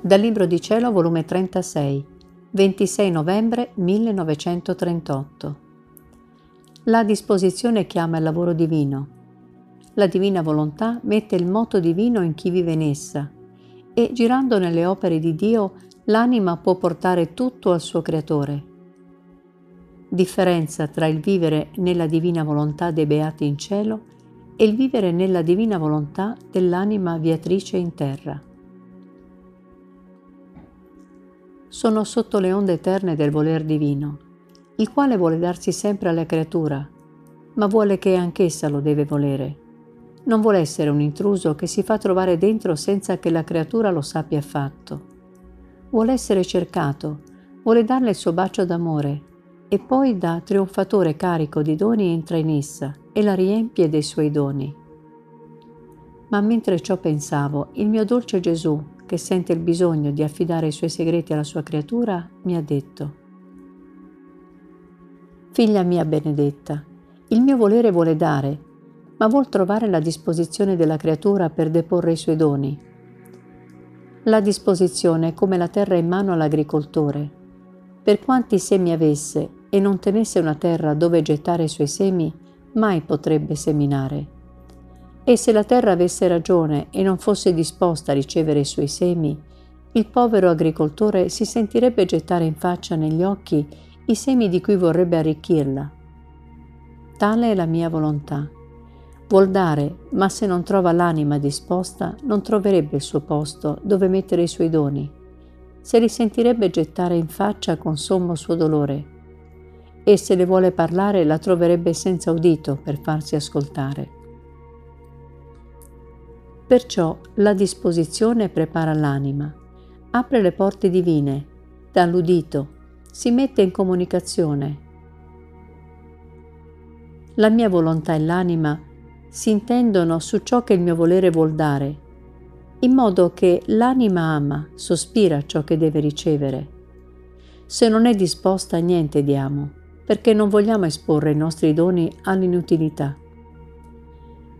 Dal Libro di Cielo, volume 36, 26 novembre 1938. La disposizione chiama il lavoro divino. La divina volontà mette il moto divino in chi vive in essa e, girando nelle opere di Dio, l'anima può portare tutto al suo Creatore. Differenza tra il vivere nella divina volontà dei beati in cielo e il vivere nella divina volontà dell'anima viatrice in terra. Sono sotto le onde eterne del voler divino, il quale vuole darsi sempre alla creatura, ma vuole che anch'essa lo deve volere. Non vuole essere un intruso che si fa trovare dentro senza che la creatura lo sappia affatto. Vuole essere cercato, vuole darle il suo bacio d'amore e poi da trionfatore carico di doni entra in essa e la riempie dei suoi doni. Ma mentre ciò pensavo, il mio dolce Gesù, che sente il bisogno di affidare i suoi segreti alla sua creatura, mi ha detto, Figlia mia benedetta, il mio volere vuole dare, ma vuol trovare la disposizione della creatura per deporre i suoi doni. La disposizione è come la terra in mano all'agricoltore. Per quanti semi avesse e non tenesse una terra dove gettare i suoi semi, mai potrebbe seminare. E se la terra avesse ragione e non fosse disposta a ricevere i suoi semi, il povero agricoltore si sentirebbe gettare in faccia negli occhi i semi di cui vorrebbe arricchirla. Tale è la mia volontà. Vuol dare, ma se non trova l'anima disposta, non troverebbe il suo posto dove mettere i suoi doni. Se li sentirebbe gettare in faccia con sommo suo dolore. E se le vuole parlare, la troverebbe senza udito per farsi ascoltare. Perciò la disposizione prepara l'anima, apre le porte divine, dà l'udito, si mette in comunicazione. La mia volontà e l'anima si intendono su ciò che il mio volere vuol dare, in modo che l'anima ama, sospira ciò che deve ricevere. Se non è disposta a niente diamo, perché non vogliamo esporre i nostri doni all'inutilità.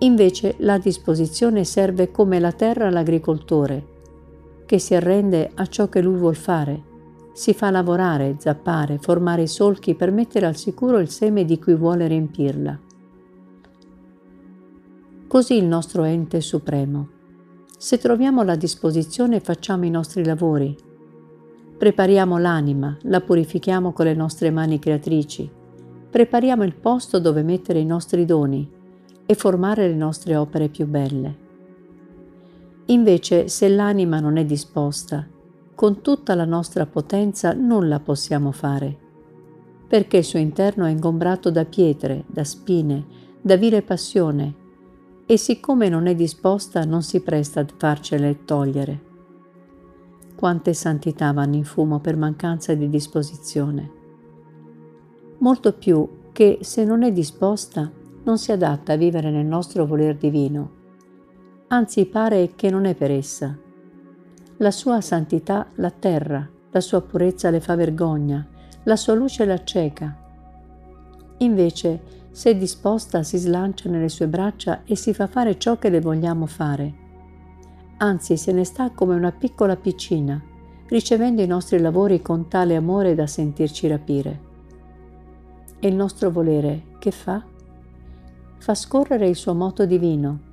Invece la disposizione serve come la terra all'agricoltore, che si arrende a ciò che lui vuol fare, si fa lavorare, zappare, formare i solchi per mettere al sicuro il seme di cui vuole riempirla. Così il nostro ente supremo. Se troviamo la disposizione facciamo i nostri lavori, prepariamo l'anima, la purifichiamo con le nostre mani creatrici, prepariamo il posto dove mettere i nostri doni, e formare le nostre opere più belle. Invece, se l'anima non è disposta, con tutta la nostra potenza nulla possiamo fare, perché il suo interno è ingombrato da pietre, da spine, da vile passione, e siccome non è disposta non si presta a farcele togliere. Quante santità vanno in fumo per mancanza di disposizione. Molto più che se non è disposta non si adatta a vivere nel nostro voler divino, anzi pare che non è per essa. La sua santità l'atterra, la sua purezza le fa vergogna, la sua luce la cieca. Invece, se disposta, si slancia nelle sue braccia e si fa fare ciò che le vogliamo fare. Anzi, se ne sta come una piccola piccina, ricevendo i nostri lavori con tale amore da sentirci rapire. E il nostro volere che fa? Fa scorrere il suo moto divino.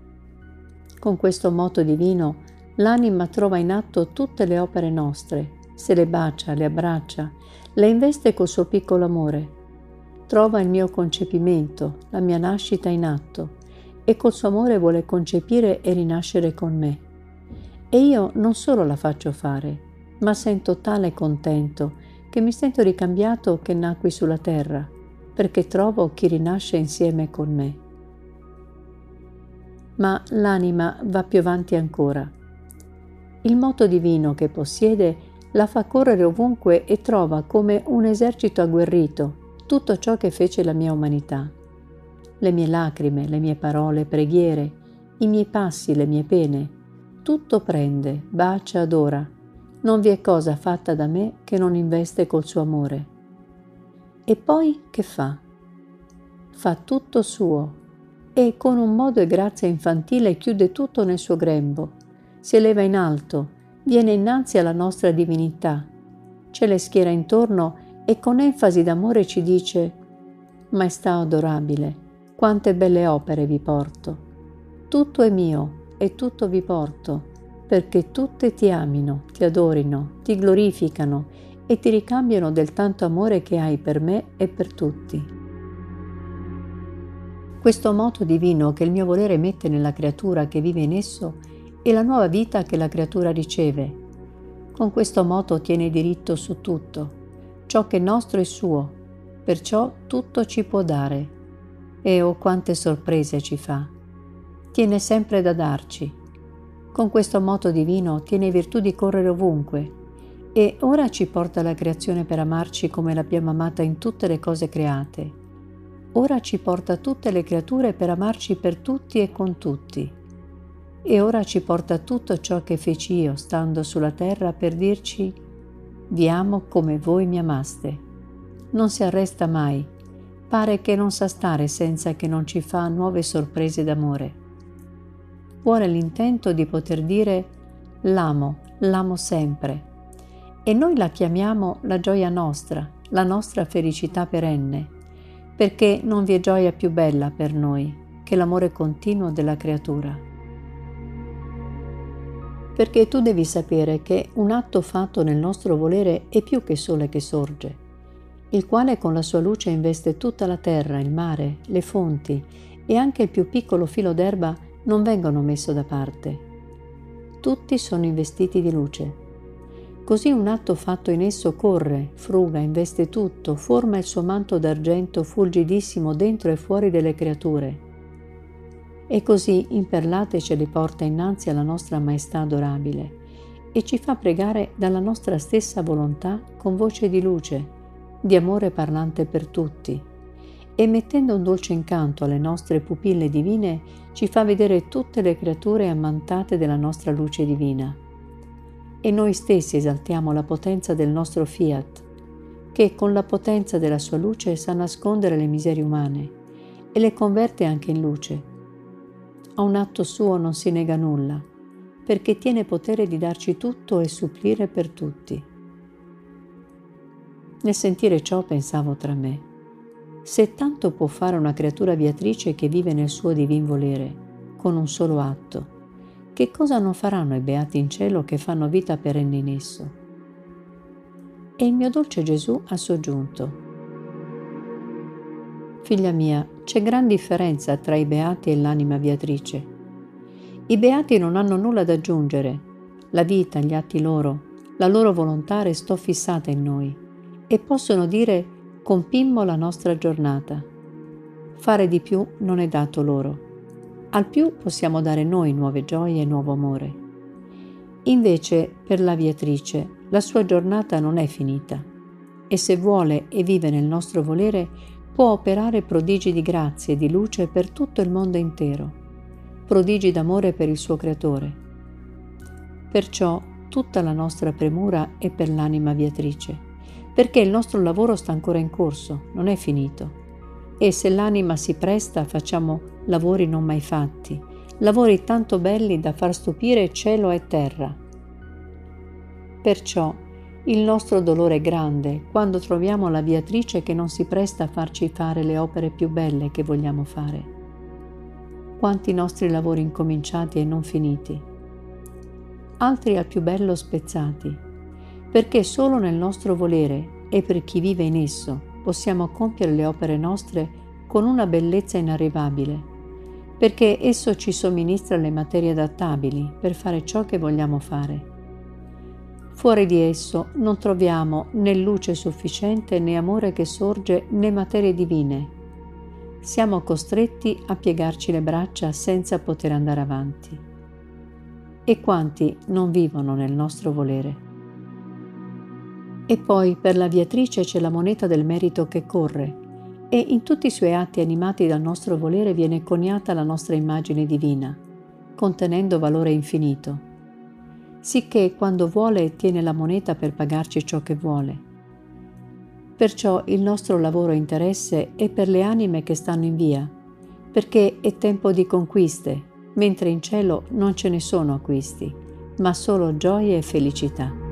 Con questo moto divino l'anima trova in atto tutte le opere nostre, se le bacia, le abbraccia, le investe col suo piccolo amore. Trova il mio concepimento, la mia nascita in atto e col suo amore vuole concepire e rinascere con me. E io non solo la faccio fare, ma sento tale contento che mi sento ricambiato che nacqui sulla terra, perché trovo chi rinasce insieme con me ma l'anima va più avanti ancora. Il moto divino che possiede la fa correre ovunque e trova come un esercito agguerrito tutto ciò che fece la mia umanità. Le mie lacrime, le mie parole, preghiere, i miei passi, le mie pene, tutto prende, bacia, adora. Non vi è cosa fatta da me che non investe col suo amore. E poi che fa? Fa tutto suo, e con un modo e grazia infantile chiude tutto nel suo grembo, si eleva in alto viene innanzi alla nostra divinità, ce le schiera intorno e con enfasi d'amore ci dice Maestà adorabile, quante belle opere vi porto. Tutto è mio e tutto vi porto, perché tutte ti amino, ti adorino, ti glorificano e ti ricambiano del tanto amore che hai per me e per tutti. Questo moto divino che il mio volere mette nella creatura che vive in esso è la nuova vita che la creatura riceve. Con questo moto tiene diritto su tutto. Ciò che è nostro è suo, perciò tutto ci può dare. E oh quante sorprese ci fa. Tiene sempre da darci. Con questo moto divino tiene virtù di correre ovunque e ora ci porta la creazione per amarci come l'abbiamo amata in tutte le cose create ora ci porta tutte le creature per amarci per tutti e con tutti. E ora ci porta tutto ciò che feci io stando sulla terra per dirci vi amo come voi mi amaste. Non si arresta mai, pare che non sa stare senza che non ci fa nuove sorprese d'amore. Vuole l'intento di poter dire l'amo, l'amo sempre. E noi la chiamiamo la gioia nostra, la nostra felicità perenne perché non vi è gioia più bella per noi che l'amore continuo della creatura. Perché tu devi sapere che un atto fatto nel nostro volere è più che sole che sorge, il quale con la sua luce investe tutta la terra, il mare, le fonti e anche il più piccolo filo d'erba non vengono messo da parte. Tutti sono investiti di luce Così un atto fatto in esso corre, fruga, investe tutto, forma il suo manto d'argento fulgidissimo dentro e fuori delle creature. E così imperlate ce le porta innanzi alla nostra maestà adorabile e ci fa pregare dalla nostra stessa volontà con voce di luce, di amore parlante per tutti, e mettendo un dolce incanto alle nostre pupille divine ci fa vedere tutte le creature ammantate della nostra luce divina e noi stessi esaltiamo la potenza del nostro fiat, che con la potenza della sua luce sa nascondere le miserie umane e le converte anche in luce. A un atto suo non si nega nulla, perché tiene potere di darci tutto e supplire per tutti. Nel sentire ciò pensavo tra me, se tanto può fare una creatura viatrice che vive nel suo divin volere, con un solo atto, che cosa non faranno i beati in cielo che fanno vita perenne in esso? E il mio dolce Gesù ha soggiunto. Figlia mia, c'è gran differenza tra i beati e l'anima viatrice. I beati non hanno nulla da aggiungere. La vita, gli atti loro, la loro volontà restò fissata in noi e possono dire compimmo la nostra giornata. Fare di più non è dato loro al più possiamo dare noi nuove gioie e nuovo amore. Invece, per la viatrice, la sua giornata non è finita e se vuole e vive nel nostro volere, può operare prodigi di grazia e di luce per tutto il mondo intero, prodigi d'amore per il suo Creatore. Perciò tutta la nostra premura è per l'anima viatrice, perché il nostro lavoro sta ancora in corso, non è finito e se l'anima si presta facciamo lavori non mai fatti, lavori tanto belli da far stupire cielo e terra. Perciò il nostro dolore è grande quando troviamo la viatrice che non si presta a farci fare le opere più belle che vogliamo fare. Quanti nostri lavori incominciati e non finiti, altri al più bello spezzati, perché solo nel nostro volere e per chi vive in esso possiamo compiere le opere nostre con una bellezza inarrivabile, perché esso ci somministra le materie adattabili per fare ciò che vogliamo fare. Fuori di esso non troviamo né luce sufficiente né amore che sorge né materie divine. Siamo costretti a piegarci le braccia senza poter andare avanti. E quanti non vivono nel nostro volere? E poi per la viatrice c'è la moneta del merito che corre e in tutti i suoi atti animati dal nostro volere viene coniata la nostra immagine divina, contenendo valore infinito, sicché quando vuole tiene la moneta per pagarci ciò che vuole. Perciò il nostro lavoro e interesse è per le anime che stanno in via, perché è tempo di conquiste, mentre in cielo non ce ne sono acquisti, ma solo gioie e felicità.